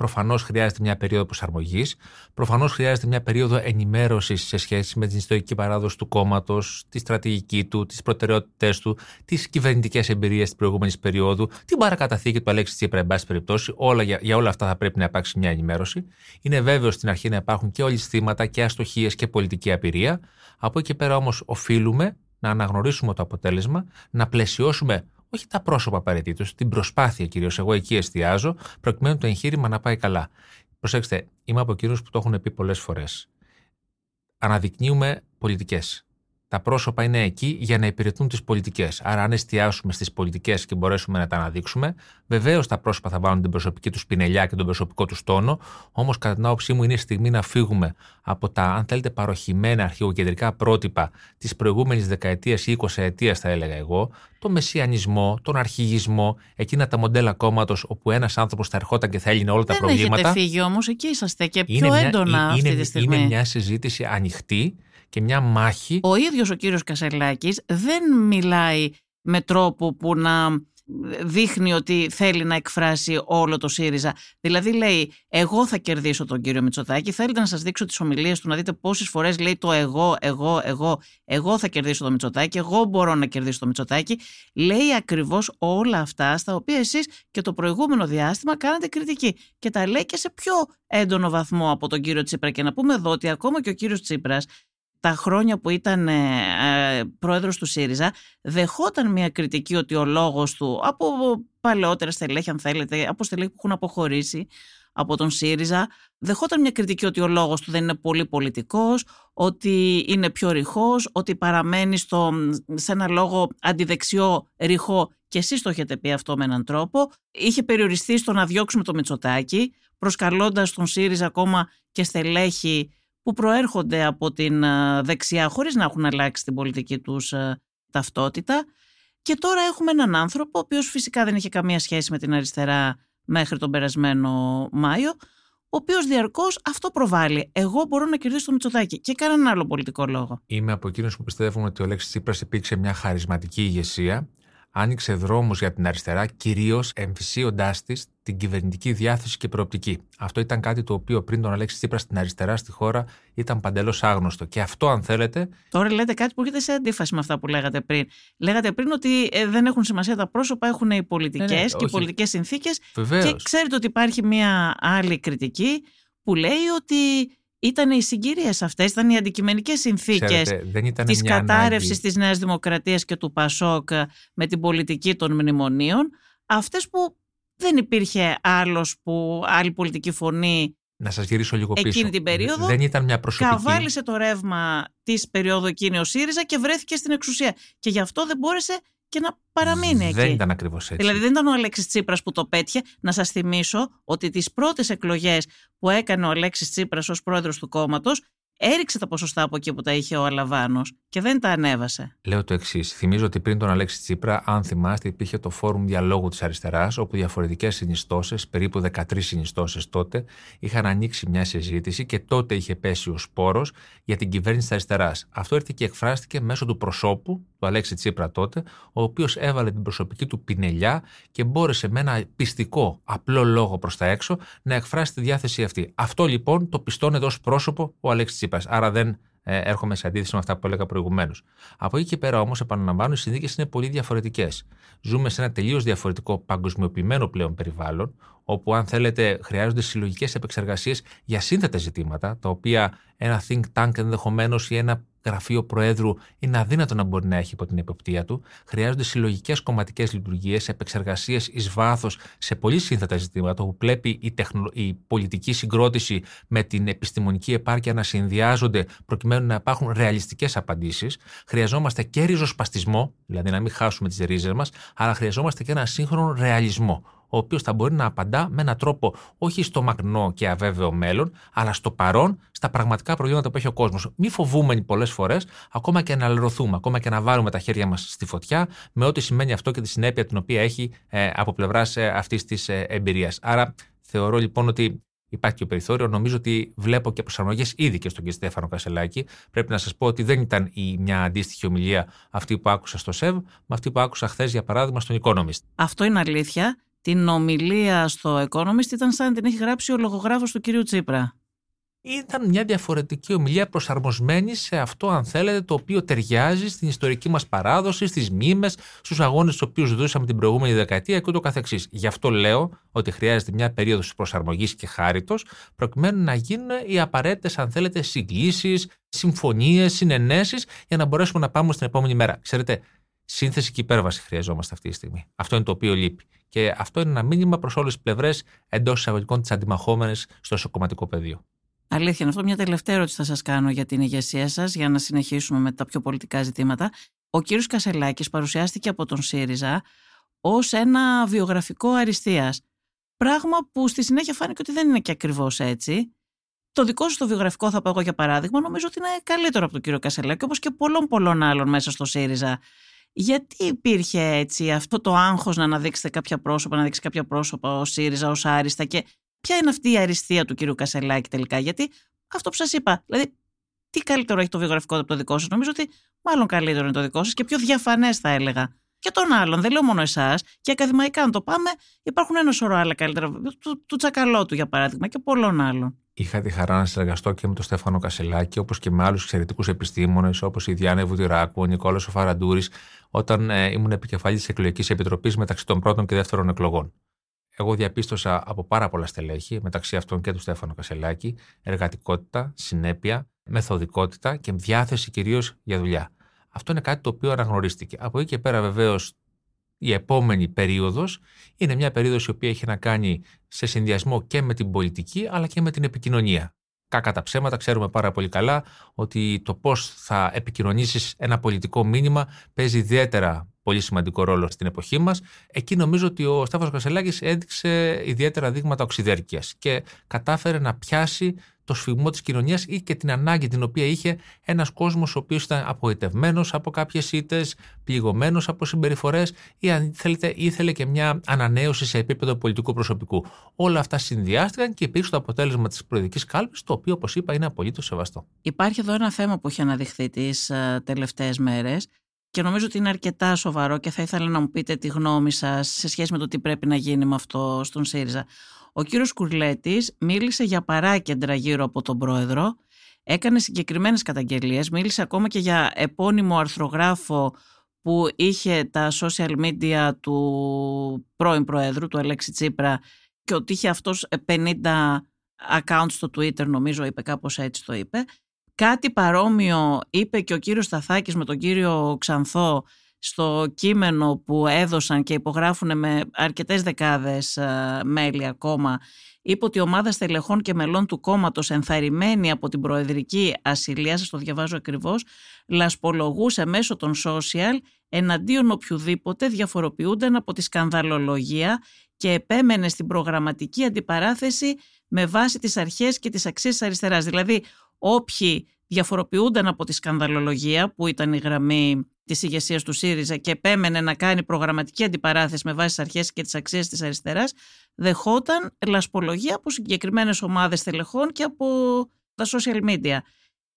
Προφανώς χρειάζεται μια περίοδο προσαρμογής. Προφανώς χρειάζεται μια περίοδο ενημέρωσης σε σχέση με την ιστορική παράδοση του κόμματος, τη στρατηγική του, τις προτεραιότητές του, τις κυβερνητικές εμπειρίες της προηγούμενης περίοδου, την παρακαταθήκη του Αλέξη Τσίπρα, εν πάση περιπτώσει. Όλα, για, για όλα αυτά θα πρέπει να υπάρξει μια ενημέρωση. Είναι βέβαιος στην αρχή να υπάρχουν και ολισθήματα και αστοχίες και πολιτική απειρία. Από εκεί πέρα όμως οφείλουμε να αναγνωρίσουμε το αποτέλεσμα, να πλαισιώσουμε όχι τα πρόσωπα απαραίτητος, την προσπάθεια κυρίως. Εγώ εκεί εστιάζω, προκειμένου το εγχείρημα να πάει καλά. Προσέξτε, είμαι από εκείνους που το έχουν πει πολλές φορές. Αναδεικνύουμε πολιτικές τα πρόσωπα είναι εκεί για να υπηρετούν τις πολιτικές. Άρα, αν εστιάσουμε στις πολιτικές και μπορέσουμε να τα αναδείξουμε, βεβαίως τα πρόσωπα θα βάλουν την προσωπική τους πινελιά και τον προσωπικό τους τόνο. Όμως, κατά την άποψή μου, είναι η στιγμή να φύγουμε από τα, αν θέλετε, παροχημένα αρχαιοκεντρικά πρότυπα της προηγούμενης δεκαετίας ή εικοσαετίας, θα έλεγα εγώ, το μεσιανισμό, τον αρχηγισμό, εκείνα τα μοντέλα κόμματος όπου ένας άνθρωπος θα ερχόταν και θα έλυνε όλα Δεν τα προβλήματα. έχετε φύγει όμως, εκεί είσαστε και πιο Είναι μια- έντονα είναι, αυτή τη στιγμή. Είναι μια συζήτηση ανοιχτή και μια μάχη. Ο ίδιος ο κύριος Κασελάκης δεν μιλάει με τρόπο που να δείχνει ότι θέλει να εκφράσει όλο το ΣΥΡΙΖΑ. Δηλαδή λέει εγώ θα κερδίσω τον κύριο Μητσοτάκη, θέλετε να σας δείξω τις ομιλίες του να δείτε πόσες φορές λέει το εγώ, εγώ, εγώ, εγώ θα κερδίσω τον Μητσοτάκη, εγώ μπορώ να κερδίσω τον Μητσοτάκη. Λέει ακριβώς όλα αυτά στα οποία εσείς και το προηγούμενο διάστημα κάνατε κριτική. Και τα λέει και σε πιο έντονο βαθμό από τον κύριο Τσίπρα. Και να πούμε εδώ ότι ακόμα και ο κύριος Τσίπρας τα χρόνια που ήταν ε, ε, πρόεδρος του ΣΥΡΙΖΑ δεχόταν μια κριτική ότι ο λόγος του από παλαιότερα στελέχη αν θέλετε, από στελέχη που έχουν αποχωρήσει από τον ΣΥΡΙΖΑ δεχόταν μια κριτική ότι ο λόγος του δεν είναι πολύ πολιτικός, ότι είναι πιο ρηχός, ότι παραμένει στο, σε ένα λόγο αντιδεξιό ρηχό και εσείς το έχετε πει αυτό με έναν τρόπο. Είχε περιοριστεί στο να διώξουμε το Μητσοτάκη, προσκαλώντας τον ΣΥΡΙΖΑ ακόμα και στελέχη που προέρχονται από την ε, δεξιά χωρίς να έχουν αλλάξει την πολιτική τους ε, ταυτότητα. Και τώρα έχουμε έναν άνθρωπο, ο οποίος φυσικά δεν είχε καμία σχέση με την αριστερά μέχρι τον περασμένο Μάιο, ο οποίος διαρκώς αυτό προβάλλει. Εγώ μπορώ να κερδίσω το Μητσοτάκη και κανέναν άλλο πολιτικό λόγο. Είμαι από εκείνους που πιστεύουν ότι ο Αλέξης Τσίπρας υπήρξε μια χαρισματική ηγεσία. Άνοιξε δρόμους για την αριστερά, κυρίως εμφυσίοντάς της την κυβερνητική διάθεση και προοπτική. Αυτό ήταν κάτι το οποίο πριν τον Αλέξη Τσίπρας στην αριστερά στη χώρα ήταν παντελώς άγνωστο. Και αυτό, αν θέλετε, Τώρα λέτε κάτι που έρχεται σε αντίφαση με αυτά που λέγατε πριν. Λέγατε πριν ότι ε, δεν έχουν σημασία τα πρόσωπα, έχουν οι πολιτικές Ναι, ναι, και οι όχι. πολιτικές συνθήκες βεβαίως. Και ξέρετε ότι υπάρχει μια άλλη κριτική που λέει ότι ήταν οι συγκυρίες αυτές, ήταν οι αντικειμενικές συνθήκες δεν ήταν της μια κατάρρευσης ανάγκη. της Νέας Δημοκρατίας και του Πασόκ με την πολιτική των μνημονίων, αυτές που δεν υπήρχε άλλος που, άλλη πολιτική φωνή Να σας γυρίσω λίγο πίσω. Εκείνη την περίοδο Δεν ήταν μια προσωπική. καβάλισε το ρεύμα της περίοδου εκείνη ο ΣΥΡΙΖΑ και βρέθηκε στην εξουσία. Και γι' αυτό δεν μπόρεσε και να παραμείνει εκεί. Δεν ήταν ακριβώς έτσι. Δηλαδή δεν ήταν ο Αλέξης Τσίπρας που το πέτυχε. Να σας θυμίσω ότι τις πρώτες εκλογές που έκανε ο Αλέξης Τσίπρας ως πρόεδρος του κόμματος έριξε τα ποσοστά από εκεί που τα είχε ο Αλαβάνος και δεν τα ανέβασε. Λέω το εξής. Θυμίζω ότι πριν τον Αλέξη Τσίπρα, αν θυμάστε, υπήρχε το Φόρουμ Διαλόγου της Αριστεράς, όπου διαφορετικές συνιστώσεις, περίπου 13 συνιστώσεις τότε, είχαν ανοίξει μια συζήτηση και τότε είχε πέσει ο σπόρος για την κυβέρνηση της Αριστεράς. Αυτό ήρθε και εκφράστηκε μέσω του προσώπου του Αλέξη Τσίπρα τότε, ο οποίος έβαλε την προσωπική του πινελιά και μπόρεσε με ένα πιστικό, απλό λόγο προς τα έξω να εκφράσει τη διάθεση αυτή. Αυτό λοιπόν το πιστώνεται ως πρόσωπο ο Αλέξης Τσίπρας. Άρα δεν ε, έρχομαι σε αντίθεση με αυτά που έλεγα προηγουμένως. Από εκεί και πέρα όμως, επαναλαμβάνω, οι συνθήκες είναι πολύ διαφορετικές. Ζούμε σε ένα τελείως διαφορετικό παγκοσμιοποιημένο πλέον περιβάλλον, όπου αν θέλετε χρειάζονται συλλογικές επεξεργασίες για σύνθετα ζητήματα, τα οποία ένα think tank ενδεχομένως ή ένα γραφείο Προέδρου είναι αδύνατο να μπορεί να έχει υπό την εποπτεία του. Χρειάζονται συλλογικές κομματικές λειτουργίες, επεξεργασίες εις βάθος σε πολύ σύνθετα ζητήματα, όπου πρέπει η, τεχνο... η πολιτική συγκρότηση με την επιστημονική επάρκεια να συνδυάζονται προκειμένου να υπάρχουν ρεαλιστικές απαντήσεις. Χρειαζόμαστε και ριζοσπαστισμό, δηλαδή να μην χάσουμε τις ρίζες μας, αλλά χρειαζόμαστε και ένα σύγχρονο ρεαλισμό ο οποίος θα μπορεί να απαντά με έναν τρόπο όχι στο μακρινό και αβέβαιο μέλλον, αλλά στο παρόν, στα πραγματικά προβλήματα που έχει ο κόσμος. Μη φοβούμενοι πολλές φορές, ακόμα και να αλερωθούμε, ακόμα και να βάλουμε τα χέρια μας στη φωτιά, με ό,τι σημαίνει αυτό και τη συνέπεια την οποία έχει ε, από πλευράς ε, αυτής της ε, εμπειρίας. Άρα θεωρώ λοιπόν ότι υπάρχει και περιθώριο. Νομίζω ότι βλέπω και προσαρμογές ήδη και στον κ. Στέφανο Κασελάκη. Πρέπει να σας πω ότι δεν ήταν η μια αντίστοιχη ομιλία αυτή που άκουσα στο ΣΕΒ, με αυτή που άκουσα χθες για παράδειγμα στον Economist. Αυτό είναι αλήθεια. Την ομιλία στο Economist ήταν σαν να την έχει γράψει ο λογογράφος του κ. Τσίπρα ήταν μια διαφορετική ομιλία προσαρμοσμένη σε αυτό, αν θέλετε, το οποίο ταιριάζει στην ιστορική μας παράδοση, στις μήμες, στους αγώνες τους οποίους ζούσαμε την προηγούμενη δεκαετία και ούτω καθεξής. Γι' αυτό λέω ότι χρειάζεται μια περίοδος προσαρμογής και χάριτος, προκειμένου να γίνουν οι απαραίτητες, αν θέλετε, συγκλήσεις, συμφωνίες, συνενέσεις, για να μπορέσουμε να πάμε στην επόμενη μέρα. Ξέρετε, σύνθεση και υπέρβαση χρειαζόμαστε αυτή τη στιγμή. Αυτό είναι το οποίο λείπει. Και αυτό είναι ένα μήνυμα προς όλες τις πλευρές εντός εισαγωγικών της αντιμαχόμενης στο εσωκομματικό πεδίο. Αλήθεια, αυτό μια τελευταία ερώτηση θα σας κάνω για την ηγεσία σας, για να συνεχίσουμε με τα πιο πολιτικά ζητήματα. Ο κύριος Κασελάκης παρουσιάστηκε από τον ΣΥΡΙΖΑ ως ένα βιογραφικό αριστείας. Πράγμα που στη συνέχεια φάνηκε ότι δεν είναι και ακριβώς έτσι. Το δικό σου το βιογραφικό, θα πω εγώ για παράδειγμα, νομίζω ότι είναι καλύτερο από τον κύριο Κασελάκη, όπως και πολλών πολλών άλλων μέσα στο ΣΥΡΙΖΑ. Γιατί υπήρχε έτσι αυτό το άγχος να αναδείξετε κάποια πρόσωπα, να δείξει κάποια πρόσωπα ο ΣΥΡΙΖΑ ως άριστα και Ποια είναι αυτή η αριστεία του κύριου Κασελάκη τελικά, γιατί αυτό που σας είπα, δηλαδή τι καλύτερο έχει το βιογραφικό από το δικό σας, νομίζω ότι μάλλον καλύτερο είναι το δικό σας και πιο διαφανές θα έλεγα. Και των άλλων, δεν λέω μόνο εσάς, και ακαδημαϊκά αν το πάμε, υπάρχουν ένα σωρό άλλα καλύτερα. Του, του Τσακαλώτου, για παράδειγμα, και πολλών άλλων. Είχα τη χαρά να συνεργαστώ και με τον Στέφανο Κασελάκη, όπως και με άλλους εξαιρετικούς επιστήμονες, όπως η Διάννα Βουδηράκου, ο Νικόλας Φαραντούρη, όταν ε, ήμουν επικεφαλής της Εκλογικής Επιτροπής μεταξύ των πρώτων και δεύτερων εκλογών. Εγώ διαπίστωσα από πάρα πολλά στελέχη, μεταξύ αυτών και του Στέφανο Κασελάκη, εργατικότητα, συνέπεια, μεθοδικότητα και διάθεση κυρίως για δουλειά. Αυτό είναι κάτι το οποίο αναγνωρίστηκε. Από εκεί και πέρα, βεβαίως, η επόμενη περίοδος είναι μια περίοδος η οποία έχει να κάνει σε συνδυασμό και με την πολιτική αλλά και με την επικοινωνία. Κάκα τα ψέματα, ξέρουμε πάρα πολύ καλά ότι το πώς θα επικοινωνήσεις ένα πολιτικό μήνυμα παίζει ιδιαίτερα πολύ σημαντικό ρόλο στην εποχή μας. Εκεί νομίζω ότι ο Στέφανο Κασελάκης έδειξε ιδιαίτερα δείγματα οξυδέρκειας και κατάφερε να πιάσει το σφιγμό της κοινωνίας ή και την ανάγκη την οποία είχε ένας κόσμος ο οποίος ήταν απογοητευμένος από κάποιες ήττες, πληγωμένος από συμπεριφορές ή αν θέλετε ήθελε και μια ανανέωση σε επίπεδο πολιτικού προσωπικού. Όλα αυτά συνδυάστηκαν και υπήρξε το αποτέλεσμα της προεδρικής κάλπης, το οποίο, όπως είπα, είναι απολύτως σεβαστό. Υπάρχει εδώ ένα θέμα που έχει αναδειχθεί τις ε, τελευταίες μέρες και νομίζω ότι είναι αρκετά σοβαρό και θα ήθελα να μου πείτε τη γνώμη σας σε σχέση με το τι πρέπει να γίνει με αυτό στον ΣΥΡΙΖΑ. Ο κύριος Κουρλέτης μίλησε για παράκεντρα γύρω από τον πρόεδρο, έκανε συγκεκριμένες καταγγελίες, μίλησε ακόμα και για επώνυμο αρθρογράφο που είχε τα social media του πρώην πρόεδρου, του Αλέξη Τσίπρα και ότι είχε αυτός 50 accounts στο Twitter νομίζω είπε κάπως έτσι το είπε. Κάτι παρόμοιο είπε και ο κύριος Σταθάκης με τον κύριο Ξανθό στο κείμενο που έδωσαν και υπογράφουν με αρκετές δεκάδες ε, μέλη ακόμα είπε ότι η ομάδα στελεχών και μελών του κόμματος ενθαρρυμένη από την προεδρική ασυλία, σας το διαβάζω ακριβώς, λασπολογούσε μέσω των social εναντίον οποιοδήποτε διαφοροποιούνταν από τη σκανδαλολογία και επέμενε στην προγραμματική αντιπαράθεση με βάση τις αρχές και τις αξίες της αριστεράς. Δηλαδή όποιοι διαφοροποιούνταν από τη σκανδαλολογία που ήταν η γραμμή της ηγεσίας του ΣΥΡΙΖΑ και επέμενε να κάνει προγραμματική αντιπαράθεση με βάση τις αρχές και τις αξίες της αριστεράς, δεχόταν λασπολογία από συγκεκριμένες ομάδες τελεχών και από τα social media.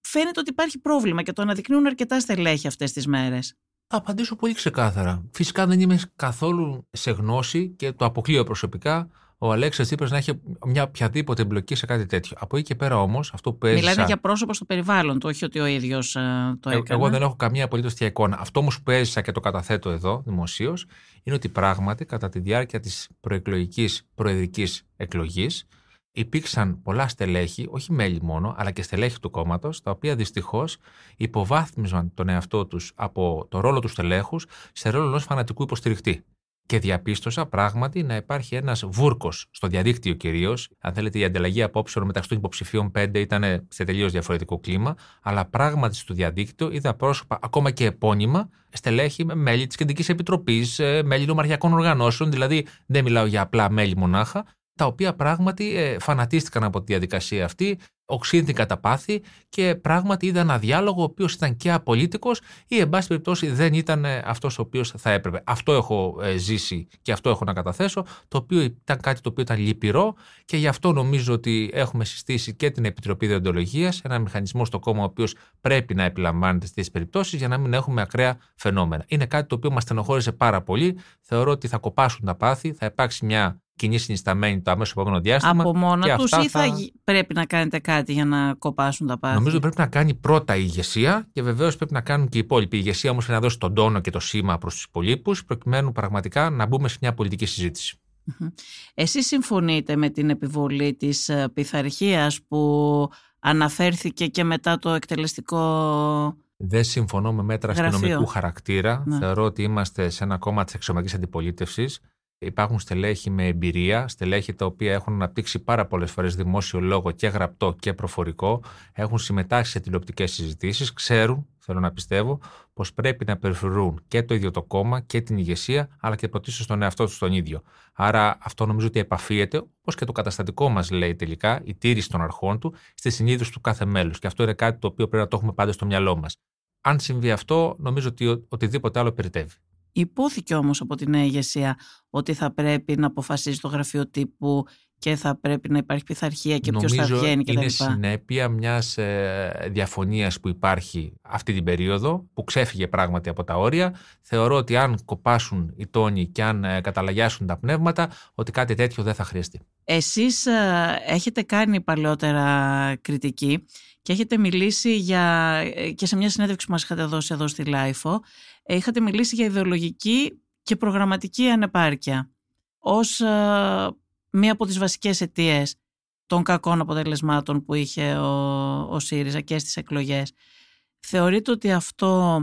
Φαίνεται ότι υπάρχει πρόβλημα και το αναδεικνύουν αρκετά στελέχη αυτές τις μέρες. Θα απαντήσω πολύ ξεκάθαρα. Φυσικά δεν είμαι καθόλου σε γνώση και το αποκλείω προσωπικά ο Αλέξη Τσίπρα να έχει μια οποιαδήποτε εμπλοκή σε κάτι τέτοιο. Από εκεί και πέρα όμως, αυτό που έζησα. Μιλάνε για πρόσωπο στο περιβάλλον του, όχι ότι ο ίδιος ε, το ε, έκανε. Εγώ δεν έχω καμία απολύτως τέτοια εικόνα. Αυτό όμως που έζησα και το καταθέτω εδώ δημοσίως είναι ότι πράγματι κατά τη διάρκεια της προεκλογικής προεδρικής εκλογής υπήρξαν πολλά στελέχη, όχι μέλη μόνο, αλλά και στελέχη του κόμματος, τα οποία δυστυχώς υποβάθμιζαν τον εαυτό τους από το ρόλο τους στελέχους σε ρόλο ενός φανατικού υποστηρικτή. Και διαπίστωσα πράγματι να υπάρχει ένας βούρκος στο διαδίκτυο κυρίως. Αν θέλετε, η ανταλλαγή απόψεων μεταξύ των υποψηφίων πέντε ήταν σε τελείως διαφορετικό κλίμα. Αλλά πράγματι στο διαδίκτυο είδα πρόσωπα, ακόμα και επώνυμα, στελέχη με μέλη της Κεντρικής Επιτροπής, ε, μέλη νομαρχιακών οργανώσεων. Δηλαδή, δεν μιλάω για απλά μέλη μονάχα, τα οποία πράγματι ε, φανατίστηκαν από τη διαδικασία αυτή, οξύνθηκαν τα πάθη και πράγματι είδαν ένα διάλογο ο οποίος ήταν και απολύτικος ή εν πάση περιπτώσει δεν ήταν ε, αυτός ο οποίος θα έπρεπε. Αυτό έχω ε, ζήσει και αυτό έχω να καταθέσω, το οποίο ήταν κάτι το οποίο ήταν λυπηρό και γι' αυτό νομίζω ότι έχουμε συστήσει και την Επιτροπή Διοντολογίας, ένα μηχανισμό στο κόμμα ο οποίος πρέπει να επιλαμβάνεται στις περιπτώσεις για να μην έχουμε ακραία φαινόμενα. Είναι κάτι το οποίο μας στενοχώρησε πάρα πολύ. Θεωρώ ότι θα κοπάσουν τα πάθη, θα υπάρξει μια κοινή συνισταμένη το αμέσως επόμενο διάστημα. Από μόνα τους ή θα... πρέπει να κάνετε κάτι για να κοπάσουν τα πάθη; Νομίζω ότι πρέπει να κάνει πρώτα η ηγεσία και βεβαίως πρέπει να κάνουν και οι υπόλοιποι. Η ηγεσία όμως πρέπει να δώσει τον τόνο και το σήμα προς τους υπολείπους, προκειμένου πραγματικά να μπούμε σε μια πολιτική συζήτηση. Εσείς συμφωνείτε με την επιβολή της ε, πειθαρχίας που αναφέρθηκε και μετά το εκτελεστικό δεν συμφωνώ με μέτρα αστυνομικού χαρακτήρα. Ναι. Θεωρώ ότι είμαστε σε ένα κόμμα της εξωματικής αντιπολίτευσης. Υπάρχουν στελέχη με εμπειρία, στελέχη τα οποία έχουν αναπτύξει πάρα πολλές φορές δημόσιο λόγο και γραπτό και προφορικό, έχουν συμμετάσχει σε τηλεοπτικές συζητήσεις, ξέρουν, θέλω να πιστεύω, πως πρέπει να περιφερούν και το ίδιο το κόμμα και την ηγεσία, αλλά και πρωτίστως τον εαυτό τους τον ίδιο. Άρα αυτό νομίζω ότι επαφίεται, όπως και το καταστατικό μας λέει τελικά, η τήρηση των αρχών του, στη συνείδηση του κάθε μέλους. Και αυτό είναι κάτι το οποίο πρέπει να το έχουμε πάντα στο μυαλό μας. Αν συμβεί αυτό, νομίζω ότι οτιδήποτε άλλο περιτεύει. Υπόθηκε όμως από την ηγεσία ότι θα πρέπει να αποφασίζει το γραφείο τύπου και θα πρέπει να υπάρχει πειθαρχία και ποιος θα βγαίνει κτλ. Είναι συνέπεια μιας ε, διαφωνίας που υπάρχει αυτή την περίοδο, που ξέφυγε πράγματι από τα όρια. Θεωρώ ότι αν κοπάσουν οι τόνοι και αν ε, καταλαγιάσουν τα πνεύματα, ότι κάτι τέτοιο δεν θα χρειαστεί. Εσείς ε, έχετε κάνει παλαιότερα κριτική και έχετε μιλήσει για, ε, και σε μια συνέντευξη που μας είχατε δώσει εδώ στη LiFO, ε, είχατε μιλήσει για ιδεολογική και προγραμματική ανεπάρκεια ως ε, μία από τις βασικές αιτίες των κακών αποτελεσμάτων που είχε ο, ο ΣΥΡΙΖΑ και στις εκλογές. Θεωρείτε ότι αυτό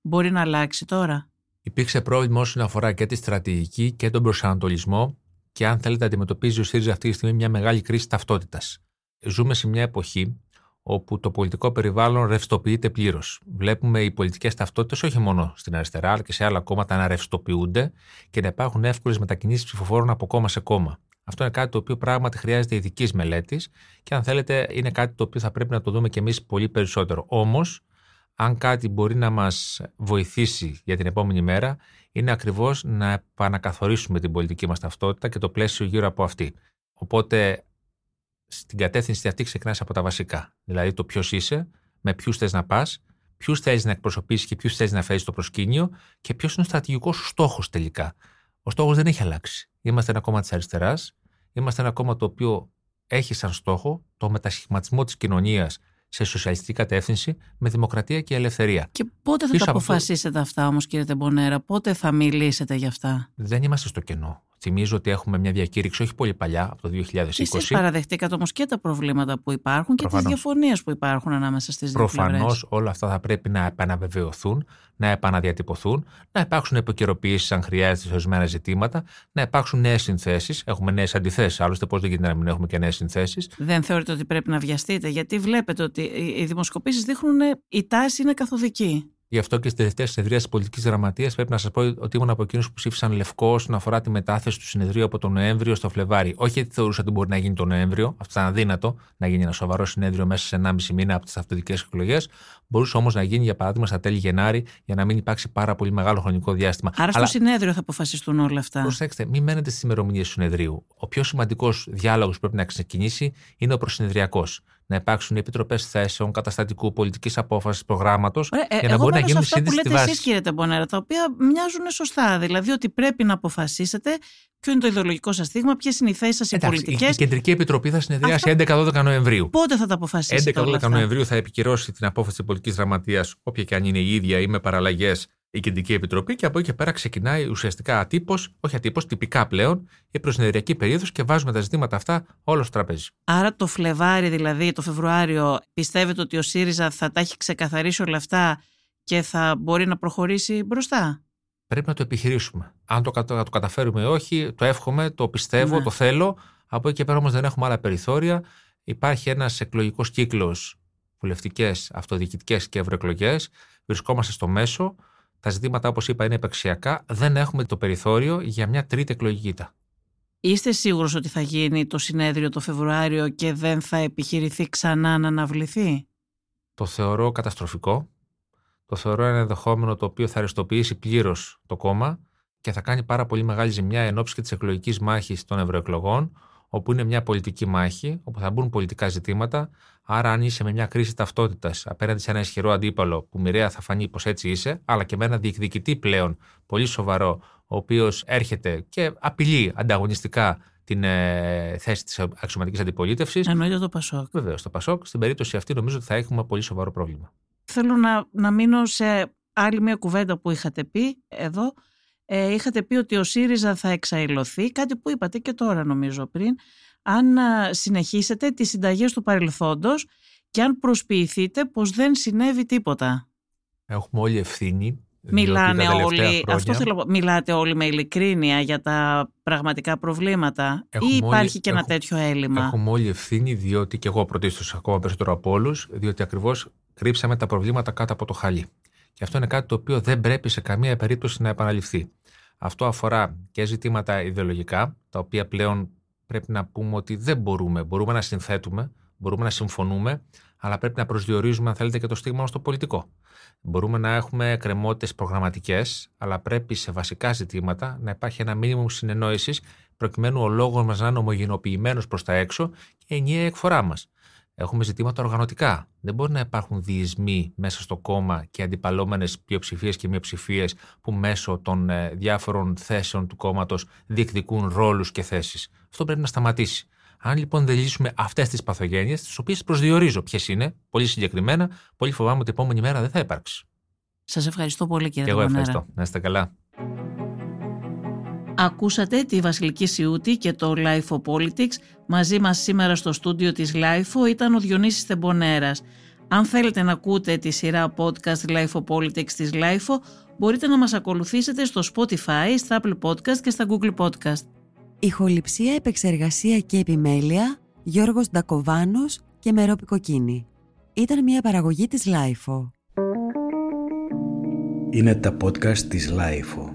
μπορεί να αλλάξει τώρα; Υπήρξε πρόβλημα όσον αφορά και τη στρατηγική και τον προσανατολισμό και αν θέλετε αντιμετωπίζει ο ΣΥΡΙΖΑ αυτή τη στιγμή μια μεγάλη κρίση ταυτότητας. Ζούμε σε μια εποχή όπου το πολιτικό περιβάλλον ρευστοποιείται πλήρως. Βλέπουμε οι πολιτικές ταυτότητες όχι μόνο στην αριστερά, αλλά και σε άλλα κόμματα να ρευστοποιούνται και να υπάρχουν εύκολες μετακινήσεις ψηφοφόρων από κόμμα σε κόμμα. Αυτό είναι κάτι το οποίο πράγματι χρειάζεται ειδικής μελέτης και αν θέλετε είναι κάτι το οποίο θα πρέπει να το δούμε και εμείς πολύ περισσότερο. Όμως, αν κάτι μπορεί να μας βοηθήσει για την επόμενη μέρα, είναι ακριβώς να επανακαθορίσουμε την πολιτική μας ταυτότητα και το πλαίσιο γύρω από αυτή. Οπότε στην κατεύθυνση αυτή ξεκινάς από τα βασικά. Δηλαδή το ποιος είσαι, με ποιους θες να πας, ποιους θέλει να εκπροσωπήσεις και ποιους θέλει να φέρεις στο προσκήνιο και ποιος είναι ο στρατηγικός σου στόχος τελικά. Ο στόχος δεν έχει αλλάξει. Είμαστε ένα κόμμα της αριστεράς. Είμαστε ένα κόμμα το οποίο έχει σαν στόχο το μετασχηματισμό της κοινωνίας σε σοσιαλιστική κατεύθυνση με δημοκρατία και ελευθερία. Και πότε θα τα αποφασίσετε αυτά όμως, κύριε Τεμπονέρα, πότε θα μιλήσετε γι' αυτά; Δεν είμαστε στο κενό. Θυμίζω ότι έχουμε μια διακήρυξη όχι πολύ παλιά, από το 2020. Εσείς παραδεχτήκατε όμως και τα προβλήματα που υπάρχουν και τις διαφωνίες που υπάρχουν ανάμεσα στις δύο Προφανώς όλα αυτά θα πρέπει να επαναβεβαιωθούν, να επαναδιατυπωθούν, να υπάρξουν επικαιροποιήσεις αν χρειάζεται σε ορισμένα ζητήματα, να υπάρξουν νέες συνθέσεις. Έχουμε νέες αντιθέσεις. Άλλωστε, πώς δεν γίνεται να μην έχουμε και νέες συνθέσεις. Δεν θεωρείτε ότι πρέπει να βιαστείτε, γιατί βλέπετε ότι οι δημοσκοπήσεις δείχνουν η τάση είναι καθοδική. Γι' αυτό και στη τελευταία συνεδρία της πολιτικής γραμματείας πρέπει να σας πω ότι ήμουν από εκείνους που ψήφισαν λευκό όσον αφορά τη μετάθεση του συνεδρίου από τον Νοέμβριο στο Φλεβάρι. Όχι γιατί θεωρούσα ότι μπορεί να γίνει τον Νοέμβριο, αυτό ήταν αδύνατο να γίνει ένα σοβαρό συνέδριο μέσα σε 1,5 μήνα από τις αυτοδικέ εκλογές. Μπορούσε όμως να γίνει, για παράδειγμα, στα τέλη Γενάρη, για να μην υπάρξει πάρα πολύ μεγάλο χρονικό διάστημα. Άρα στο συνέδριο θα αποφασιστούν όλα αυτά. Προσέξτε, μην μένετε στις ημερομηνίες του συνεδρίου. Ο πιο σημαντικός διάλογος που πρέπει να ξεκινήσει είναι ο προσυνεδριακός να υπάρξουν επιτροπές θέσεων, καταστατικού, πολιτικής απόφασης, προγράμματος, ε, για να μπορεί να γίνουν σύνδεση στη βάση. Εσεί, κύριε Τεμπονέρα, τα οποία μοιάζουν σωστά. Δηλαδή ότι πρέπει να αποφασίσετε ποιο είναι το ιδεολογικό σας στίγμα, ποιες είναι οι θέσεις σας οι πολιτικέ. Η Κεντρική Επιτροπή θα συνεδριάσει 11-12 Νοεμβρίου. Πότε θα τα αποφασίσετε. 11-12 Νοεμβρίου θα επικυρώσει την απόφαση της πολιτικής γραμματείας, όποια και αν είναι η ίδια ή με παραλλαγές η Κεντρική Επιτροπή και από εκεί και πέρα ξεκινάει ουσιαστικά ατύπως, όχι ατύπως, τυπικά πλέον, η προσυνεδριακή περίοδος και βάζουμε τα ζητήματα αυτά όλο στο τραπέζι. Άρα το Φλεβάρι, δηλαδή το Φεβρουάριο, πιστεύετε ότι ο ΣΥΡΙΖΑ θα τα έχει ξεκαθαρίσει όλα αυτά και θα μπορεί να προχωρήσει μπροστά; πρέπει να το επιχειρήσουμε. Αν το, το καταφέρουμε ή όχι, το εύχομαι, το πιστεύω, Ναι. το θέλω. Από εκεί και πέρα όμως δεν έχουμε άλλα περιθώρια. Υπάρχει ένας εκλογικός κύκλος, βουλευτικές, αυτοδιοικητικές και ευρωεκλογές. Βρισκόμαστε στο μέσο. Τα ζητήματα, όπως είπα, είναι επεξιακά. Δεν έχουμε το περιθώριο για μια τρίτη εκλογική ήττα. Είστε σίγουρος ότι θα γίνει το συνέδριο το Φεβρουάριο και δεν θα επιχειρηθεί ξανά να αναβληθεί; Το θεωρώ καταστροφικό. Το θεωρώ ένα ενδεχόμενο το οποίο θα αριστοποιήσει πλήρως το κόμμα και θα κάνει πάρα πολύ μεγάλη ζημιά εν ώψη και της εκλογικής μάχης των ευρωεκλογών, όπου είναι μια πολιτική μάχη, όπου θα μπουν πολιτικά ζητήματα. Άρα, αν είσαι με μια κρίση ταυτότητας απέναντι σε ένα ισχυρό αντίπαλο, που μοιραία θα φανεί πως έτσι είσαι, αλλά και με ένα διεκδικητή πλέον πολύ σοβαρό, ο οποίος έρχεται και απειλεί ανταγωνιστικά την ε, θέση της αξιωματικής αντιπολίτευσης. Εννοείται το Πασόκ. Βεβαίως, το Πασόκ, στην περίπτωση αυτή, νομίζω ότι θα έχουμε πολύ σοβαρό πρόβλημα. Θέλω να, να μείνω σε άλλη μια κουβέντα που είχατε πει εδώ. Ε, είχατε πει ότι ο ΣΥΡΙΖΑ θα εξαϊλωθεί, κάτι που είπατε και τώρα νομίζω πριν, αν α, συνεχίσετε τις συνταγές του παρελθόντος και αν προσποιηθείτε πως δεν συνέβη τίποτα. Έχουμε όλη ευθύνη. διότι Μιλάνε τα τελευταία όλοι, χρόνια αυτό θέλω, να πω, μιλάτε όλοι με ειλικρίνεια για τα πραγματικά προβλήματα Έχουμε ή υπάρχει όλοι- και ένα έχουμε- τέτοιο έλλειμμα; Έχουμε όλη ευθύνη, διότι και εγώ πρωτίστω ακόμα περισσότερο από όλους, διότι ακριβώς κρύψαμε τα προβλήματα κάτω από το χαλί. Και αυτό είναι κάτι το οποίο δεν πρέπει σε καμία περίπτωση να επαναληφθεί. Αυτό αφορά και ζητήματα ιδεολογικά, τα οποία πλέον πρέπει να πούμε ότι δεν μπορούμε. Μπορούμε να συνθέτουμε, μπορούμε να συμφωνούμε, αλλά πρέπει να προσδιορίζουμε, αν θέλετε, και το στίγμα μας στο πολιτικό. Μπορούμε να έχουμε κρεμότητε προγραμματικές, αλλά πρέπει σε βασικά ζητήματα να υπάρχει ένα μήνυμο συνεννόησης, προκειμένου ο λόγος μας να είναι ομογενοποιημένος προς τα έξω και ενιαία εκφορά μας. Έχουμε ζητήματα οργανωτικά. Δεν μπορεί να υπάρχουν διεισμοί μέσα στο κόμμα και αντιπαλώμενε πλειοψηφίες και μειοψηφίες που μέσω των ε, διάφορων θέσεων του κόμματος διεκδικούν ρόλους και θέσεις. Αυτό πρέπει να σταματήσει. Αν λοιπόν δεν λύσουμε αυτές τις παθογένειες, τις οποίες προσδιορίζω ποιες είναι, πολύ συγκεκριμένα, πολύ φοβάμαι ότι την επόμενη μέρα δεν θα υπάρξει. Σας ευχαριστώ πολύ κύριε Και εγώ Ταπανέρα. ευχαριστώ. Να είστε καλά. Ακούσατε τη Βασιλική Σιούτη και το LiFO Politics. Μαζί μας σήμερα στο στούντιο της LiFO ήταν ο Διονύσης Τεμπονέρας. Αν θέλετε να ακούτε τη σειρά podcast LiFO Politics της LiFO, μπορείτε να μας ακολουθήσετε στο Spotify, στα Apple Podcast και στα Google Podcast. Ηχοληψία, επεξεργασία και επιμέλεια Γιώργος Ντακοβάνος και Μερόπη Κοκκίνη. Ήταν μια παραγωγή της LiFO. Είναι τα podcast της Lifeo.